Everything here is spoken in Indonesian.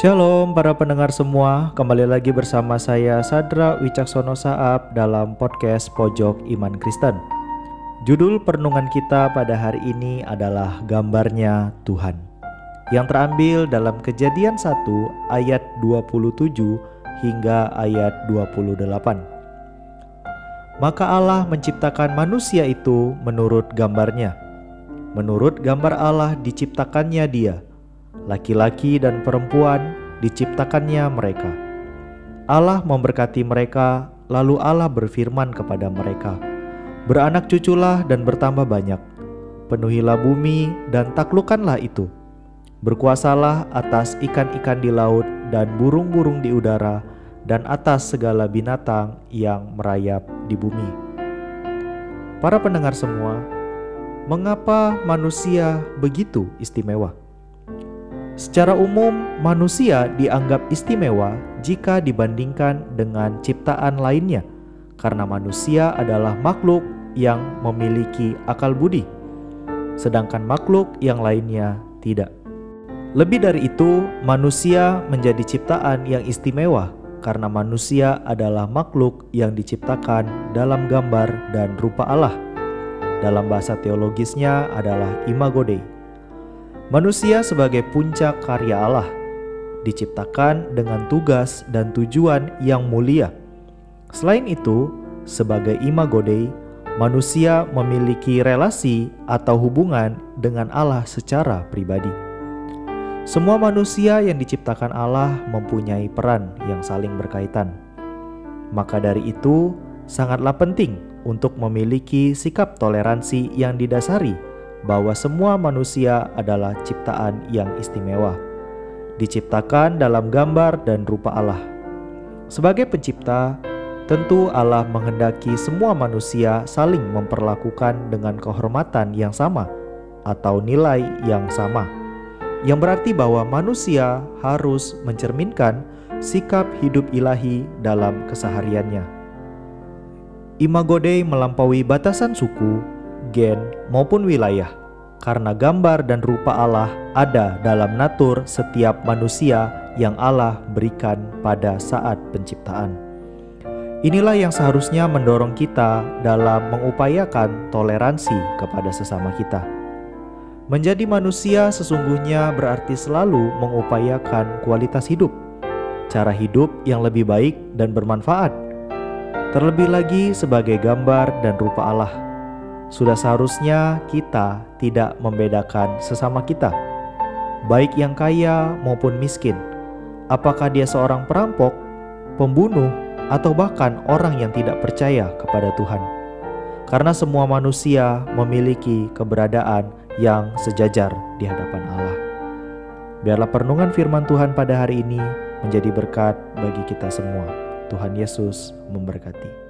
Shalom para pendengar semua, kembali lagi bersama saya Sadra Wicaksono Saab dalam podcast Pojok Iman Kristen. Judul perenungan kita pada hari ini adalah Gambarnya Tuhan yang terambil dalam Kejadian 1 ayat 27 hingga ayat 28. Maka Allah menciptakan manusia itu menurut gambarnya. Menurut gambar Allah diciptakannya dia laki-laki dan perempuan diciptakannya mereka. Allah memberkati mereka, lalu Allah berfirman kepada mereka, "Beranak cuculah dan bertambah banyak, penuhilah bumi dan taklukkanlah itu. Berkuasalah atas ikan-ikan di laut dan burung-burung di udara, dan atas segala binatang yang merayap di bumi." Para pendengar semua, mengapa manusia begitu istimewa? Secara umum, manusia dianggap istimewa jika dibandingkan dengan ciptaan lainnya, karena manusia adalah makhluk yang memiliki akal budi, sedangkan makhluk yang lainnya tidak. Lebih dari itu, manusia menjadi ciptaan yang istimewa karena manusia adalah makhluk yang diciptakan dalam gambar dan rupa Allah. Dalam bahasa teologisnya adalah imago Dei Manusia sebagai puncak karya Allah diciptakan dengan tugas dan tujuan yang mulia. Selain itu, sebagai imago Dei, manusia memiliki relasi atau hubungan dengan Allah secara pribadi. Semua manusia yang diciptakan Allah mempunyai peran yang saling berkaitan. Maka dari itu, sangatlah penting untuk memiliki sikap toleransi yang didasari bahwa semua manusia adalah ciptaan yang istimewa, diciptakan dalam gambar dan rupa Allah. Sebagai pencipta, tentu Allah menghendaki semua manusia saling memperlakukan dengan kehormatan yang sama atau nilai yang sama, yang berarti bahwa manusia harus mencerminkan sikap hidup ilahi dalam kesehariannya. Imago Dei melampaui batasan suku, gen, maupun wilayah, karena gambar dan rupa Allah ada dalam natur setiap manusia yang Allah berikan pada saat penciptaan. Inilah yang seharusnya mendorong kita dalam mengupayakan toleransi kepada sesama kita. Menjadi manusia sesungguhnya berarti selalu mengupayakan kualitas hidup, cara hidup yang lebih baik dan bermanfaat, terlebih lagi sebagai gambar dan rupa Allah sudah seharusnya kita tidak membedakan sesama kita, baik yang kaya maupun miskin. Apakah dia seorang perampok, pembunuh, atau bahkan orang yang tidak percaya kepada Tuhan? Karena semua manusia memiliki keberadaan yang sejajar di hadapan Allah. Biarlah perenungan firman Tuhan pada hari ini menjadi berkat bagi kita semua. Tuhan Yesus memberkati.